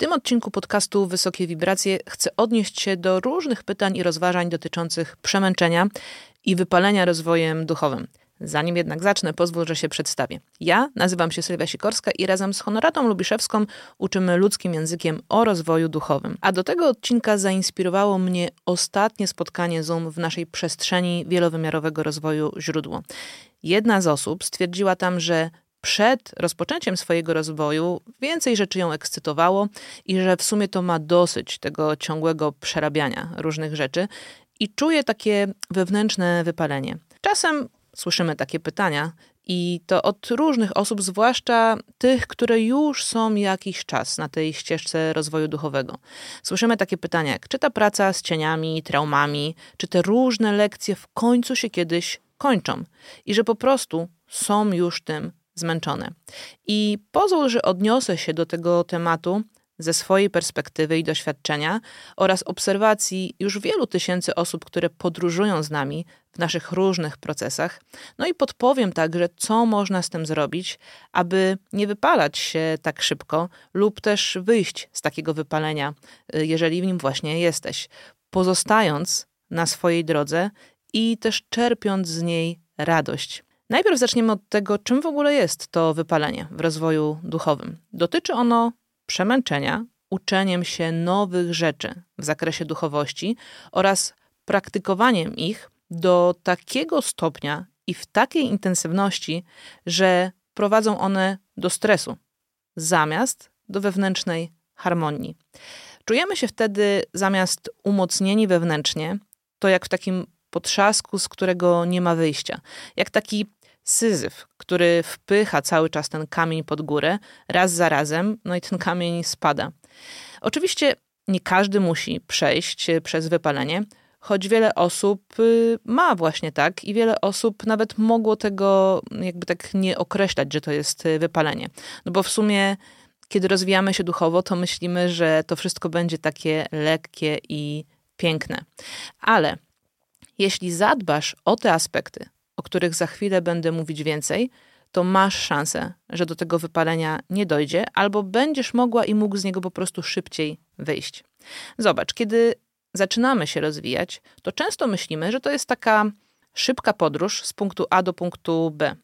tym odcinku podcastu Wysokie Wibracje chcę odnieść się do różnych pytań i rozważań dotyczących przemęczenia i wypalenia rozwojem duchowym. Zanim jednak zacznę, pozwól, że się przedstawię. Ja nazywam się Sylwia Sikorska i razem z Honoratą Lubiszewską uczymy ludzkim językiem o rozwoju duchowym. A do tego odcinka zainspirowało mnie ostatnie spotkanie Zoom w naszej przestrzeni wielowymiarowego rozwoju źródło. Jedna z osób stwierdziła tam, że przed rozpoczęciem swojego rozwoju więcej rzeczy ją ekscytowało i że w sumie to ma dosyć tego ciągłego przerabiania różnych rzeczy i czuje takie wewnętrzne wypalenie. Czasem słyszymy takie pytania i to od różnych osób, zwłaszcza tych, które już są jakiś czas na tej ścieżce rozwoju duchowego. Słyszymy takie pytania jak, czy ta praca z cieniami, traumami, czy te różne lekcje w końcu się kiedyś kończą i że po prostu są już tym zmęczone. I pozwól, że odniosę się do tego tematu ze swojej perspektywy i doświadczenia oraz obserwacji już wielu tysięcy osób, które podróżują z nami w naszych różnych procesach. No i podpowiem także, co można z tym zrobić, aby nie wypalać się tak szybko lub też wyjść z takiego wypalenia, y, jeżeli w nim właśnie jesteś, pozostając na swojej drodze i też czerpiąc z niej radość. Najpierw zaczniemy od tego, czym w ogóle jest to wypalenie w rozwoju duchowym. Dotyczy ono przemęczenia uczeniem się nowych rzeczy w zakresie duchowości oraz praktykowaniem ich do takiego stopnia i w takiej intensywności, że prowadzą one do stresu zamiast do wewnętrznej harmonii. Czujemy się wtedy zamiast umocnieni wewnętrznie, to jak w takim potrzasku, z którego nie ma wyjścia. Jak taki Syzyf, który wpycha cały czas ten kamień pod górę, raz za razem, no i ten kamień spada. Oczywiście nie każdy musi przejść przez wypalenie, choć wiele osób y, ma właśnie tak i wiele osób nawet mogło tego jakby tak nie określać, że to jest y, wypalenie. No bo w sumie, kiedy rozwijamy się duchowo, to myślimy, że to wszystko będzie takie lekkie i piękne. Ale jeśli zadbasz o te aspekty, o których za chwilę będę mówić więcej, to masz szansę, że do tego wypalenia nie dojdzie, albo będziesz mogła i mógł z niego po prostu szybciej wyjść. Zobacz, kiedy zaczynamy się rozwijać, to często myślimy, że to jest taka szybka podróż z punktu A do punktu B,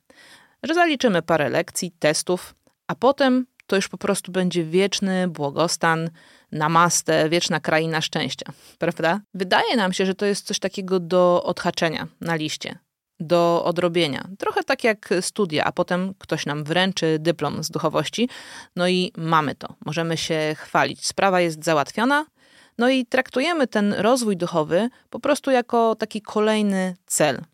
że zaliczymy parę lekcji, testów, a potem to już po prostu będzie wieczny błogostan, namaste, wieczna kraina szczęścia, prawda? Wydaje nam się, że to jest coś takiego do odhaczenia na liście, do odrobienia. Trochę tak jak studia, a potem ktoś nam wręczy dyplom z duchowości, no i mamy to. Możemy się chwalić. Sprawa jest załatwiona, no i traktujemy ten rozwój duchowy po prostu jako taki kolejny cel.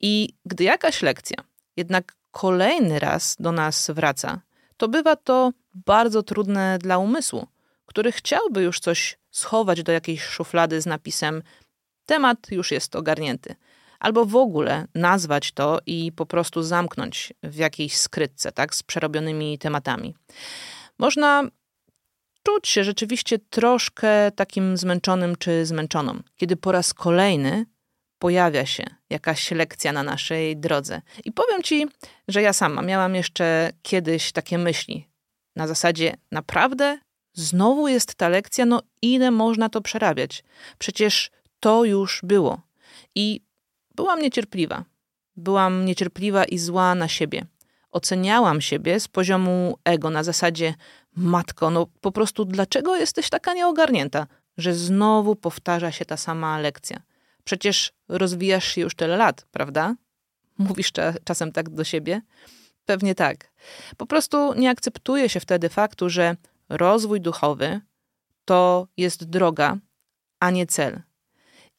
I gdy jakaś lekcja jednak kolejny raz do nas wraca, to bywa to bardzo trudne dla umysłu, który chciałby już coś schować do jakiejś szuflady z napisem: Temat już jest ogarnięty albo w ogóle nazwać to i po prostu zamknąć w jakiejś skrytce, tak, z przerobionymi tematami. Można czuć się rzeczywiście troszkę takim zmęczonym czy zmęczoną, kiedy po raz kolejny pojawia się jakaś lekcja na naszej drodze. I powiem ci, że ja sama miałam jeszcze kiedyś takie myśli. Na zasadzie, naprawdę? Znowu jest ta lekcja? No ile można to przerabiać? Przecież to już było. I Byłam niecierpliwa. Byłam niecierpliwa i zła na siebie. Oceniałam siebie z poziomu ego na zasadzie: Matko, no po prostu dlaczego jesteś taka nieogarnięta, że znowu powtarza się ta sama lekcja? Przecież rozwijasz się już tyle lat, prawda? Mówisz czasem tak do siebie? Pewnie tak. Po prostu nie akceptuje się wtedy faktu, że rozwój duchowy to jest droga, a nie cel.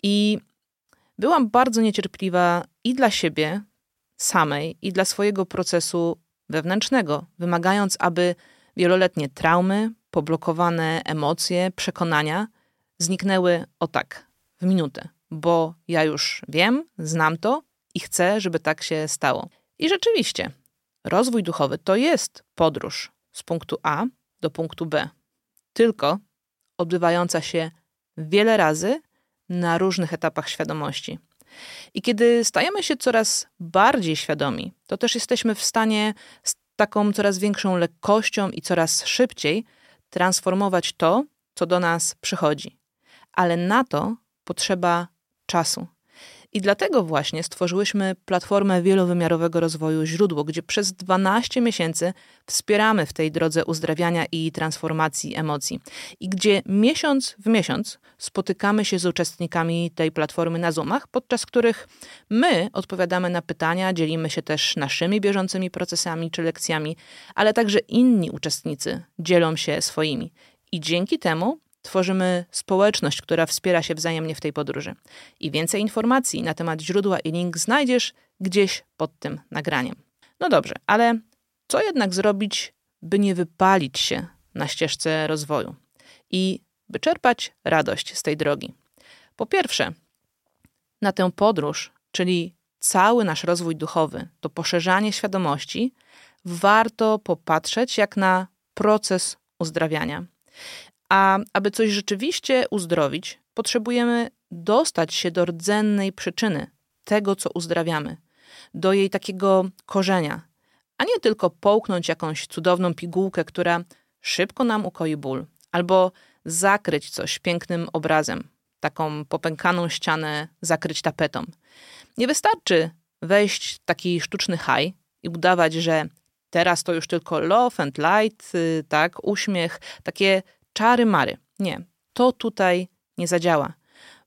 I Byłam bardzo niecierpliwa i dla siebie samej, i dla swojego procesu wewnętrznego, wymagając, aby wieloletnie traumy, poblokowane emocje, przekonania zniknęły o tak, w minutę, bo ja już wiem, znam to i chcę, żeby tak się stało. I rzeczywiście, rozwój duchowy to jest podróż z punktu A do punktu B, tylko odbywająca się wiele razy na różnych etapach świadomości. I kiedy stajemy się coraz bardziej świadomi, to też jesteśmy w stanie z taką coraz większą lekkością i coraz szybciej transformować to, co do nas przychodzi. Ale na to potrzeba czasu. I dlatego właśnie stworzyłyśmy platformę wielowymiarowego rozwoju Źródło, gdzie przez 12 miesięcy wspieramy w tej drodze uzdrawiania i transformacji emocji. I gdzie miesiąc w miesiąc spotykamy się z uczestnikami tej platformy na Zoomach, podczas których my odpowiadamy na pytania, dzielimy się też naszymi bieżącymi procesami czy lekcjami, ale także inni uczestnicy dzielą się swoimi. I dzięki temu Tworzymy społeczność, która wspiera się wzajemnie w tej podróży. I więcej informacji na temat źródła i link znajdziesz gdzieś pod tym nagraniem. No dobrze, ale co jednak zrobić, by nie wypalić się na ścieżce rozwoju i by czerpać radość z tej drogi? Po pierwsze, na tę podróż, czyli cały nasz rozwój duchowy, to poszerzanie świadomości, warto popatrzeć jak na proces uzdrawiania. A aby coś rzeczywiście uzdrowić, potrzebujemy dostać się do rdzennej przyczyny tego, co uzdrawiamy, do jej takiego korzenia, a nie tylko połknąć jakąś cudowną pigułkę, która szybko nam ukoi ból, albo zakryć coś pięknym obrazem, taką popękaną ścianę zakryć tapetą. Nie wystarczy wejść taki sztuczny haj i udawać, że teraz to już tylko love and light, y, tak, uśmiech, takie czary mary. Nie, to tutaj nie zadziała,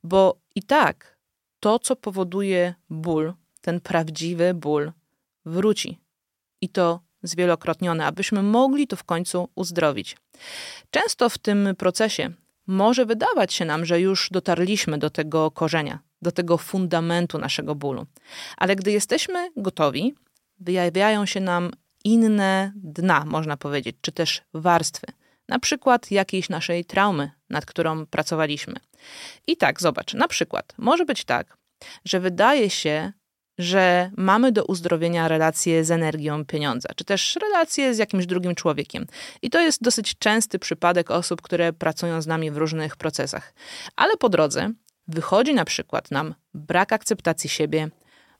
bo i tak to, co powoduje ból, ten prawdziwy ból, wróci. I to zwielokrotnione, abyśmy mogli to w końcu uzdrowić. Często w tym procesie może wydawać się nam, że już dotarliśmy do tego korzenia, do tego fundamentu naszego bólu. Ale gdy jesteśmy gotowi, wyjawiają się nam inne dna, można powiedzieć, czy też warstwy na przykład jakiejś naszej traumy, nad którą pracowaliśmy. I tak, zobacz, na przykład może być tak, że wydaje się, że mamy do uzdrowienia relacje z energią pieniądza, czy też relacje z jakimś drugim człowiekiem. I to jest dosyć częsty przypadek osób, które pracują z nami w różnych procesach. Ale po drodze wychodzi na przykład nam brak akceptacji siebie,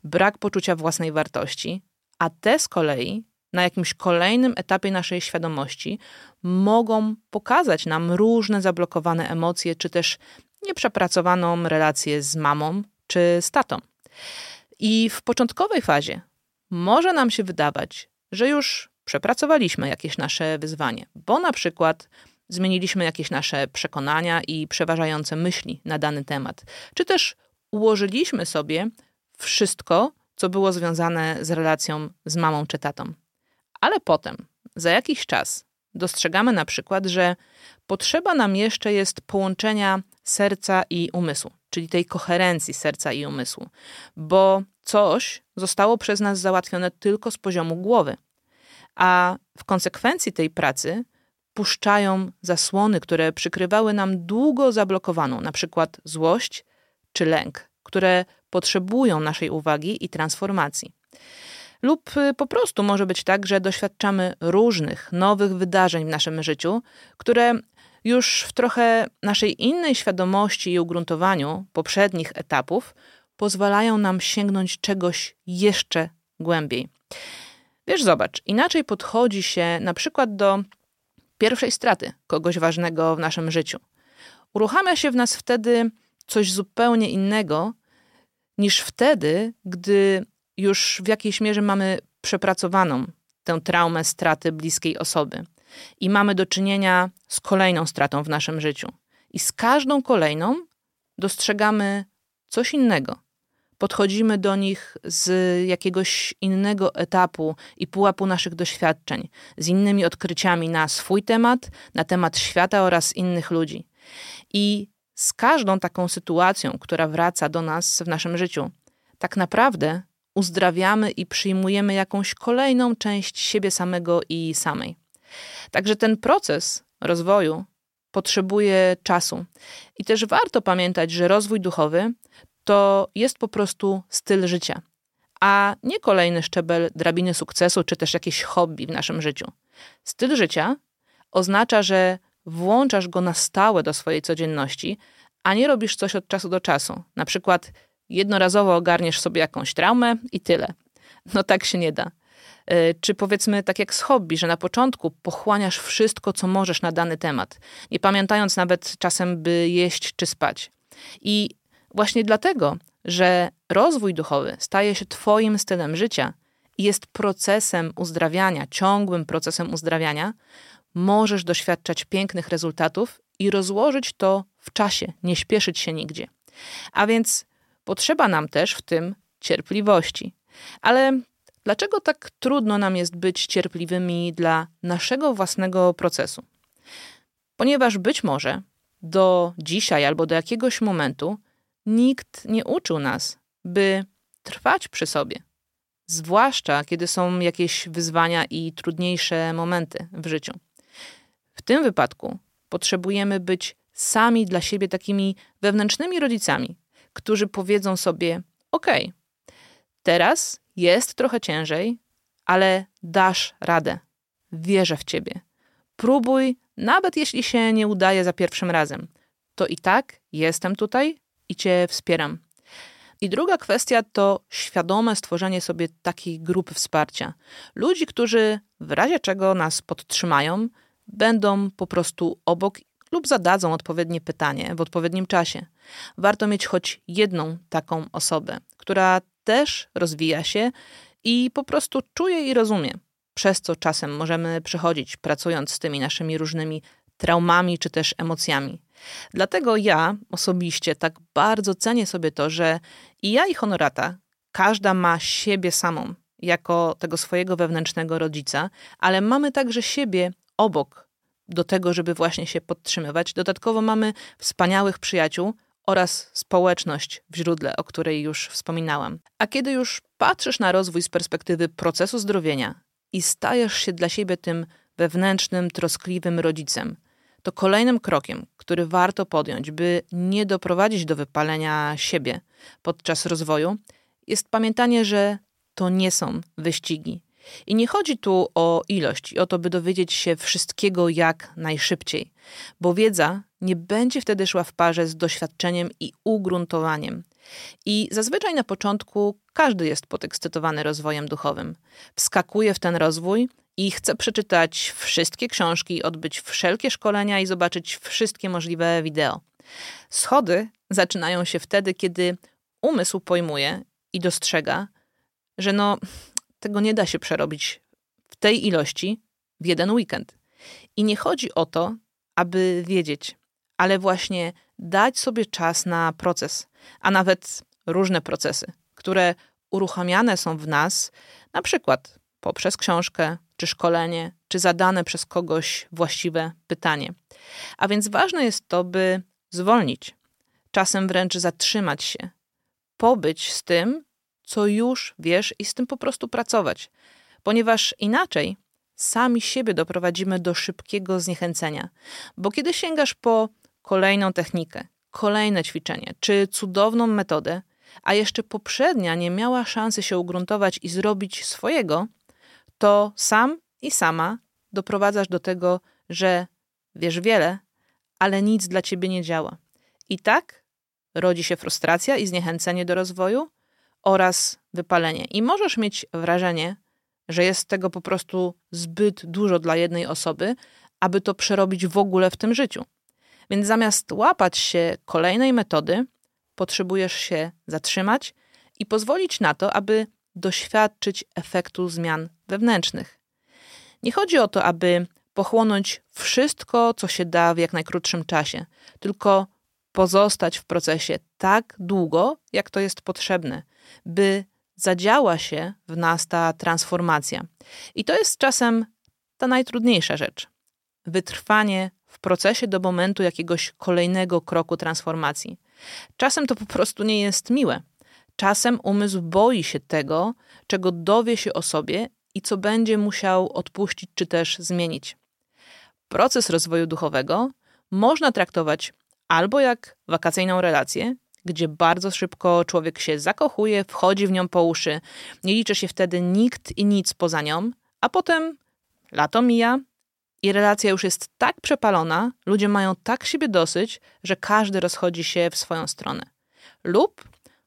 brak poczucia własnej wartości, a te z kolei na jakimś kolejnym etapie naszej świadomości mogą pokazać nam różne zablokowane emocje, czy też nieprzepracowaną relację z mamą czy z tatą. I w początkowej fazie może nam się wydawać, że już przepracowaliśmy jakieś nasze wyzwanie, bo na przykład zmieniliśmy jakieś nasze przekonania i przeważające myśli na dany temat, czy też ułożyliśmy sobie wszystko, co było związane z relacją z mamą czy tatą. Ale potem, za jakiś czas, dostrzegamy na przykład, że potrzeba nam jeszcze jest połączenia serca i umysłu, czyli tej koherencji serca i umysłu, bo coś zostało przez nas załatwione tylko z poziomu głowy. A w konsekwencji tej pracy puszczają zasłony, które przykrywały nam długo zablokowaną, na przykład złość czy lęk, które potrzebują naszej uwagi i transformacji. Lub y, po prostu może być tak, że doświadczamy różnych nowych wydarzeń w naszym życiu, które już w trochę naszej innej świadomości i ugruntowaniu poprzednich etapów pozwalają nam sięgnąć czegoś jeszcze głębiej. Wiesz, zobacz, inaczej podchodzi się na przykład do pierwszej straty kogoś ważnego w naszym życiu. Uruchamia się w nas wtedy coś zupełnie innego niż wtedy, gdy już w jakiejś mierze mamy przepracowaną tę traumę straty bliskiej osoby i mamy do czynienia z kolejną stratą w naszym życiu. I z każdą kolejną dostrzegamy coś innego. Podchodzimy do nich z jakiegoś innego etapu i pułapu naszych doświadczeń, z innymi odkryciami na swój temat, na temat świata oraz innych ludzi. I z każdą taką sytuacją, która wraca do nas w naszym życiu, tak naprawdę uzdrawiamy i przyjmujemy jakąś kolejną część siebie samego i samej. Także ten proces rozwoju potrzebuje czasu. I też warto pamiętać, że rozwój duchowy to jest po prostu styl życia, a nie kolejny szczebel drabiny sukcesu czy też jakieś hobby w naszym życiu. Styl życia oznacza, że włączasz go na stałe do swojej codzienności, a nie robisz coś od czasu do czasu. Na przykład jednorazowo ogarniesz sobie jakąś traumę i tyle. No tak się nie da. E, czy powiedzmy tak jak z hobby, że na początku pochłaniasz wszystko, co możesz na dany temat, nie pamiętając nawet czasem, by jeść czy spać. I właśnie dlatego, że rozwój duchowy staje się Twoim stylem życia i jest procesem uzdrawiania, ciągłym procesem uzdrawiania, możesz doświadczać pięknych rezultatów i rozłożyć to w czasie, nie śpieszyć się nigdzie. A więc potrzeba nam też w tym cierpliwości. Ale dlaczego tak trudno nam jest być cierpliwymi dla naszego własnego procesu? Ponieważ być może do dzisiaj albo do jakiegoś momentu nikt nie uczył nas, by trwać przy sobie. Zwłaszcza kiedy są jakieś wyzwania i trudniejsze momenty w życiu. W tym wypadku potrzebujemy być sami dla siebie takimi wewnętrznymi rodzicami, którzy powiedzą sobie: OK, teraz jest trochę ciężej, ale dasz radę. Wierzę w ciebie. Próbuj, nawet jeśli się nie udaje za pierwszym razem. To i tak jestem tutaj i cię wspieram. I druga kwestia to świadome stworzenie sobie takiej grupy wsparcia. Ludzi, którzy w razie czego nas podtrzymają, będą po prostu obok lub zadadzą odpowiednie pytanie w odpowiednim czasie. Warto mieć choć jedną taką osobę, która też rozwija się i po prostu czuje i rozumie, przez co czasem możemy przechodzić, pracując z tymi naszymi różnymi traumami czy też emocjami. Dlatego ja osobiście tak bardzo cenię sobie to, że i ja i Honorata, każda ma siebie samą jako tego swojego wewnętrznego rodzica, ale mamy także siebie obok do tego, żeby właśnie się podtrzymywać. Dodatkowo mamy wspaniałych przyjaciół oraz społeczność w źródle, o której już wspominałam. A kiedy już patrzysz na rozwój z perspektywy procesu zdrowienia i stajesz się dla siebie tym wewnętrznym, troskliwym rodzicem, to kolejnym krokiem, który warto podjąć, by nie doprowadzić do wypalenia siebie podczas rozwoju, jest pamiętanie, że to nie są wyścigi. I nie chodzi tu o ilość i o to, by dowiedzieć się wszystkiego jak najszybciej, bo wiedza nie będzie wtedy szła w parze z doświadczeniem i ugruntowaniem. I zazwyczaj na początku każdy jest podekscytowany rozwojem duchowym. Wskakuje w ten rozwój i chce przeczytać wszystkie książki, odbyć wszelkie szkolenia i zobaczyć wszystkie możliwe wideo. Schody zaczynają się wtedy, kiedy umysł pojmuje i dostrzega, że no, tego nie da się przerobić w tej ilości w jeden weekend. I nie chodzi o to, aby wiedzieć, ale właśnie dać sobie czas na proces, a nawet różne procesy, które uruchamiane są w nas, na przykład poprzez książkę, czy szkolenie, czy zadane przez kogoś właściwe pytanie. A więc ważne jest to, by zwolnić, czasem wręcz zatrzymać się, pobyć z tym, co już wiesz i z tym po prostu pracować, ponieważ inaczej sami siebie doprowadzimy do szybkiego zniechęcenia. Bo kiedy sięgasz po kolejną technikę, kolejne ćwiczenie czy cudowną metodę, a jeszcze poprzednia nie miała szansy się ugruntować i zrobić swojego, to sam i sama doprowadzasz do tego, że wiesz wiele, ale nic dla ciebie nie działa. I tak rodzi się frustracja i zniechęcenie do rozwoju oraz wypalenie. I możesz mieć wrażenie, że jest tego po prostu zbyt dużo dla jednej osoby, aby to przerobić w ogóle w tym życiu. Więc zamiast łapać się kolejnej metody, potrzebujesz się zatrzymać i pozwolić na to, aby doświadczyć efektu zmian wewnętrznych. Nie chodzi o to, aby pochłonąć wszystko, co się da w jak najkrótszym czasie, tylko pozostać w procesie tak długo, jak to jest potrzebne, by zadziała się w nas ta transformacja. I to jest czasem ta najtrudniejsza rzecz. Wytrwanie w procesie do momentu jakiegoś kolejnego kroku transformacji. Czasem to po prostu nie jest miłe. Czasem umysł boi się tego, czego dowie się o sobie i co będzie musiał odpuścić czy też zmienić. Proces rozwoju duchowego można traktować albo jak wakacyjną relację, gdzie bardzo szybko człowiek się zakochuje, wchodzi w nią po uszy, nie liczy się wtedy nikt i nic poza nią, a potem lato mija i relacja już jest tak przepalona, ludzie mają tak siebie dosyć, że każdy rozchodzi się w swoją stronę. Lub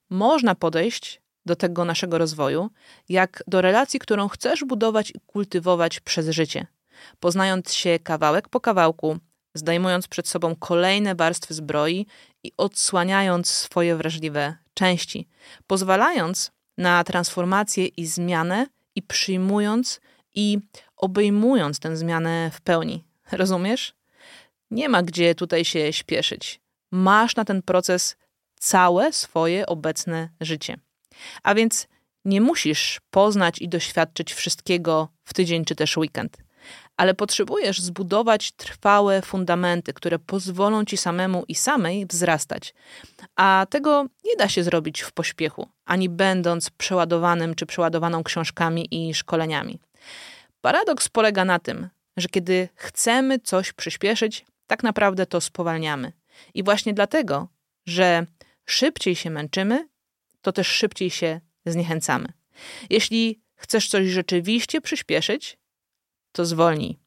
można podejść do tego naszego rozwoju, jak do relacji, którą chcesz budować i kultywować przez życie. Poznając się kawałek po kawałku, zdejmując przed sobą kolejne warstwy zbroi i odsłaniając swoje wrażliwe części, pozwalając na transformację i zmianę i przyjmując i obejmując tę zmianę w pełni. Rozumiesz? Nie ma gdzie tutaj się śpieszyć. Masz na ten proces całe swoje obecne życie. A więc nie musisz poznać i doświadczyć wszystkiego w tydzień czy też weekend, ale potrzebujesz zbudować trwałe fundamenty, które pozwolą ci samemu i samej wzrastać. A tego nie da się zrobić w pośpiechu, ani będąc przeładowanym czy przeładowaną książkami i szkoleniami. Paradoks polega na tym, że kiedy chcemy coś przyspieszyć, tak naprawdę to spowalniamy. I właśnie dlatego, że szybciej się męczymy, to też szybciej się zniechęcamy. Jeśli chcesz coś rzeczywiście przyspieszyć, to zwolnij.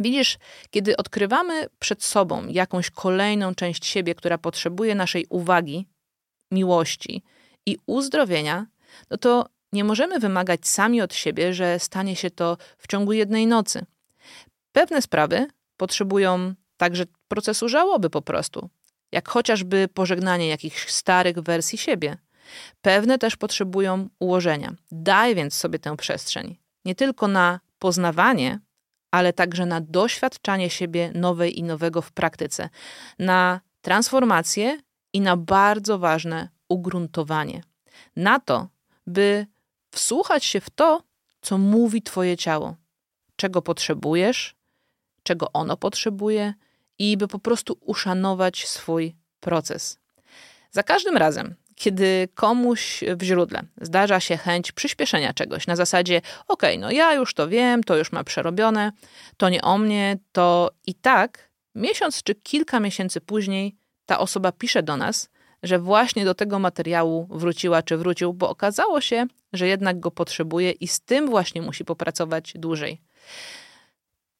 Widzisz, kiedy odkrywamy przed sobą jakąś kolejną część siebie, która potrzebuje naszej uwagi, miłości i uzdrowienia, no to nie możemy wymagać sami od siebie, że stanie się to w ciągu jednej nocy. Pewne sprawy potrzebują także procesu żałoby po prostu, jak chociażby pożegnanie jakichś starych wersji siebie. Pewne też potrzebują ułożenia. Daj więc sobie tę przestrzeń, nie tylko na poznawanie, ale także na doświadczanie siebie nowej i nowego w praktyce, na transformację i na bardzo ważne ugruntowanie. Na to, by wsłuchać się w to, co mówi Twoje ciało, czego potrzebujesz, czego ono potrzebuje i by po prostu uszanować swój proces. Za każdym razem, kiedy komuś w źródle zdarza się chęć przyspieszenia czegoś na zasadzie, ok, no ja już to wiem, to już ma przerobione, to nie o mnie, to i tak miesiąc czy kilka miesięcy później ta osoba pisze do nas, że właśnie do tego materiału wróciła czy wrócił, bo okazało się, że jednak go potrzebuje i z tym właśnie musi popracować dłużej.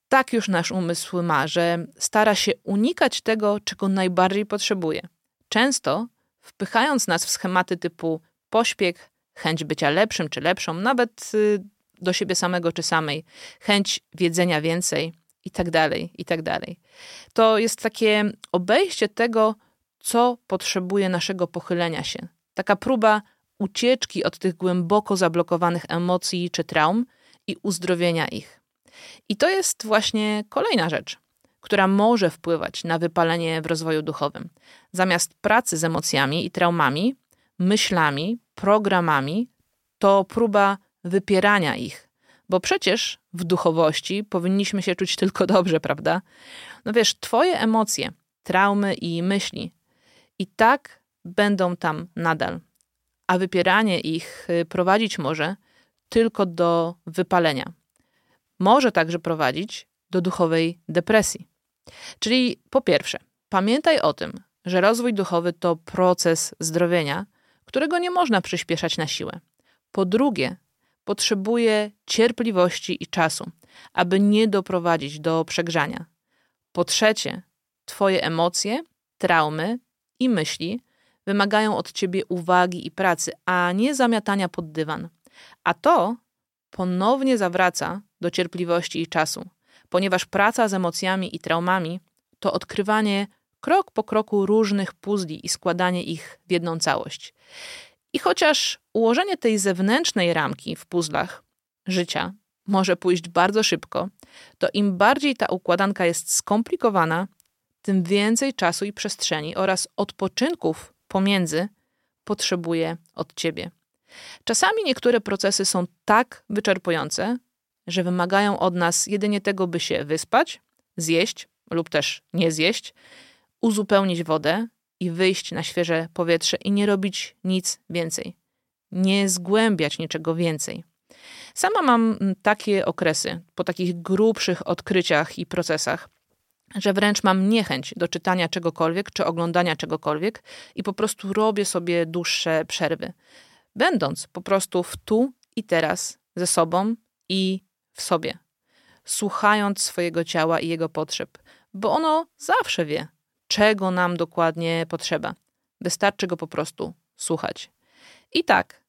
Tak już nasz umysł ma, że stara się unikać tego, czego najbardziej potrzebuje. Często wpychając nas w schematy typu pośpiech, chęć bycia lepszym czy lepszą, nawet y, do siebie samego czy samej, chęć wiedzenia więcej i tak dalej, i tak. To jest takie obejście tego, co potrzebuje naszego pochylenia się. Taka próba ucieczki od tych głęboko zablokowanych emocji czy traum i uzdrowienia ich. I to jest właśnie kolejna rzecz, która może wpływać na wypalenie w rozwoju duchowym. Zamiast pracy z emocjami i traumami, myślami, programami, to próba wypierania ich. Bo przecież w duchowości powinniśmy się czuć tylko dobrze, prawda? No wiesz, twoje emocje, traumy i myśli i tak będą tam nadal, a wypieranie ich y, prowadzić może tylko do wypalenia. Może także prowadzić do duchowej depresji. Czyli po pierwsze, pamiętaj o tym, że rozwój duchowy to proces zdrowienia, którego nie można przyspieszać na siłę. Po drugie, potrzebuje cierpliwości i czasu, aby nie doprowadzić do przegrzania. Po trzecie, Twoje emocje, traumy i myśli wymagają od ciebie uwagi i pracy, a nie zamiatania pod dywan. A to ponownie zawraca do cierpliwości i czasu, ponieważ praca z emocjami i traumami to odkrywanie krok po kroku różnych puzli i składanie ich w jedną całość. I chociaż ułożenie tej zewnętrznej ramki w puzzlach życia może pójść bardzo szybko, to im bardziej ta układanka jest skomplikowana, tym więcej czasu i przestrzeni oraz odpoczynków pomiędzy potrzebuje od ciebie. Czasami niektóre procesy są tak wyczerpujące, że wymagają od nas jedynie tego, by się wyspać, zjeść lub też nie zjeść, uzupełnić wodę i wyjść na świeże powietrze i nie robić nic więcej. Nie zgłębiać niczego więcej. Sama mam takie okresy po takich grubszych odkryciach i procesach, że wręcz mam niechęć do czytania czegokolwiek czy oglądania czegokolwiek i po prostu robię sobie dłuższe przerwy, będąc po prostu w tu i teraz ze sobą i w sobie, słuchając swojego ciała i jego potrzeb, bo ono zawsze wie, czego nam dokładnie potrzeba. Wystarczy go po prostu słuchać. I tak,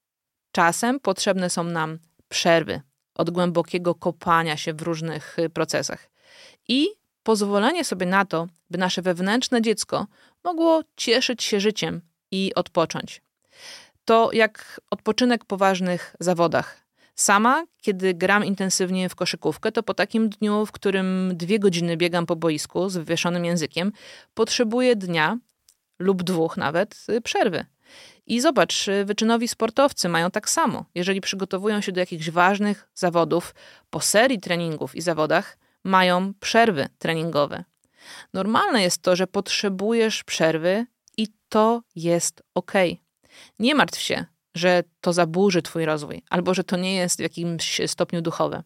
czasem potrzebne są nam przerwy od głębokiego kopania się w różnych y, procesach i pozwolenie sobie na to, by nasze wewnętrzne dziecko mogło cieszyć się życiem i odpocząć. To jak odpoczynek po ważnych zawodach. Sama, kiedy gram intensywnie w koszykówkę, to po takim dniu, w którym dwie godziny biegam po boisku z wywieszonym językiem, potrzebuję dnia lub dwóch nawet y, przerwy. I zobacz, y, wyczynowi sportowcy mają tak samo. Jeżeli przygotowują się do jakichś ważnych zawodów, po serii treningów i zawodach, mają przerwy treningowe. Normalne jest to, że potrzebujesz przerwy i to jest ok. Nie martw się, że to zaburzy Twój rozwój, albo że to nie jest w jakimś stopniu duchowe.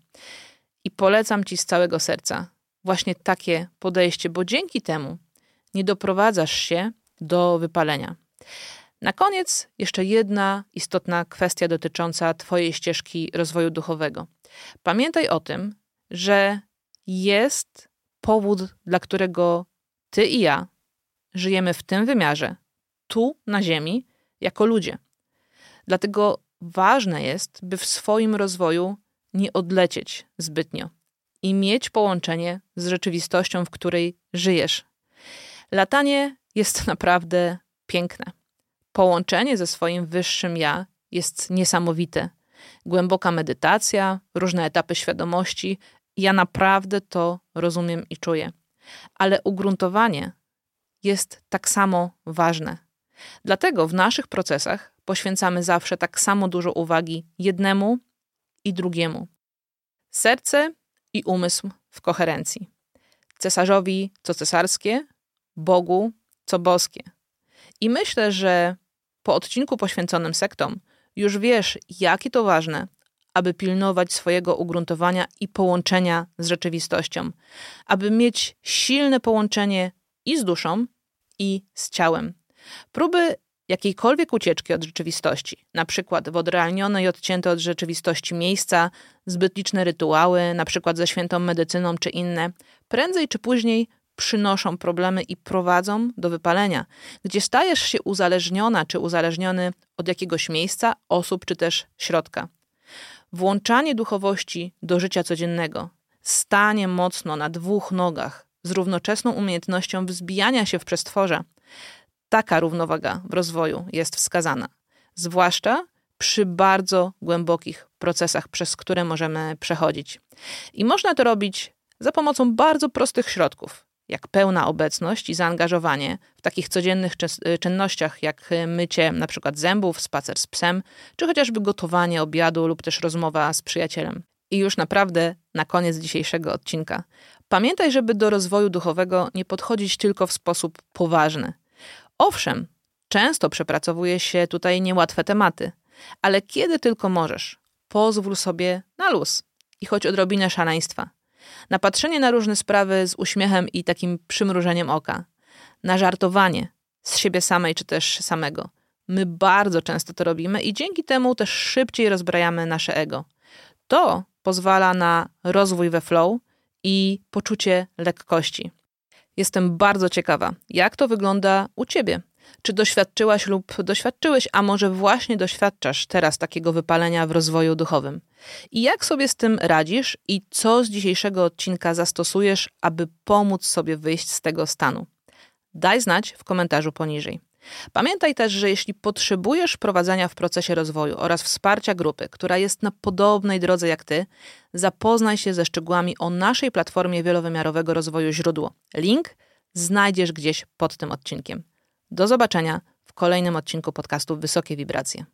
I polecam Ci z całego serca właśnie takie podejście, bo dzięki temu nie doprowadzasz się do wypalenia. Na koniec jeszcze jedna istotna kwestia dotycząca Twojej ścieżki rozwoju duchowego. Pamiętaj o tym, że jest powód, dla którego Ty i ja żyjemy w tym wymiarze, tu na Ziemi, jako ludzie. Dlatego ważne jest, by w swoim rozwoju nie odlecieć zbytnio i mieć połączenie z rzeczywistością, w której żyjesz. Latanie jest naprawdę piękne. Połączenie ze swoim wyższym ja jest niesamowite. Głęboka medytacja, różne etapy świadomości. Ja naprawdę to rozumiem i czuję. Ale ugruntowanie jest tak samo ważne. Dlatego w naszych procesach poświęcamy zawsze tak samo dużo uwagi jednemu i drugiemu. Serce i umysł w koherencji. Cesarzowi co cesarskie, Bogu co boskie. I myślę, że po odcinku poświęconym sektom już wiesz, jakie to ważne, aby pilnować swojego ugruntowania i połączenia z rzeczywistością, aby mieć silne połączenie i z duszą, i z ciałem. Próby jakiejkolwiek ucieczki od rzeczywistości, na przykład w odrealnione i odcięte od rzeczywistości miejsca, zbyt liczne rytuały, na przykład ze świętą medycyną czy inne, prędzej czy później przynoszą problemy i prowadzą do wypalenia, gdzie stajesz się uzależniona czy uzależniony od jakiegoś miejsca, osób czy też środka. Włączanie duchowości do życia codziennego, stanie mocno na dwóch nogach, z równoczesną umiejętnością wzbijania się w przestworze, taka równowaga w rozwoju jest wskazana, zwłaszcza przy bardzo głębokich procesach, przez które możemy przechodzić. I można to robić za pomocą bardzo prostych środków, jak pełna obecność i zaangażowanie w takich codziennych y, czynnościach, jak mycie na przykład zębów, spacer z psem, czy chociażby gotowanie obiadu lub też rozmowa z przyjacielem. I już naprawdę na koniec dzisiejszego odcinka. Pamiętaj, żeby do rozwoju duchowego nie podchodzić tylko w sposób poważny. Owszem, często przepracowuje się tutaj niełatwe tematy, ale kiedy tylko możesz, pozwól sobie na luz i choć odrobinę szaleństwa na patrzenie na różne sprawy z uśmiechem i takim przymrużeniem oka, na żartowanie z siebie samej czy też samego. My bardzo często to robimy i dzięki temu też szybciej rozbrajamy nasze ego. To pozwala na rozwój we flow i poczucie lekkości. Jestem bardzo ciekawa, jak to wygląda u ciebie. Czy doświadczyłaś lub doświadczyłeś, a może właśnie doświadczasz teraz takiego wypalenia w rozwoju duchowym? I jak sobie z tym radzisz i co z dzisiejszego odcinka zastosujesz, aby pomóc sobie wyjść z tego stanu? Daj znać w komentarzu poniżej. Pamiętaj też, że jeśli potrzebujesz prowadzenia w procesie rozwoju oraz wsparcia grupy, która jest na podobnej drodze jak ty, zapoznaj się ze szczegółami o naszej platformie wielowymiarowego rozwoju źródło. Link znajdziesz gdzieś pod tym odcinkiem. Do zobaczenia w kolejnym odcinku podcastu Wysokie Wibracje.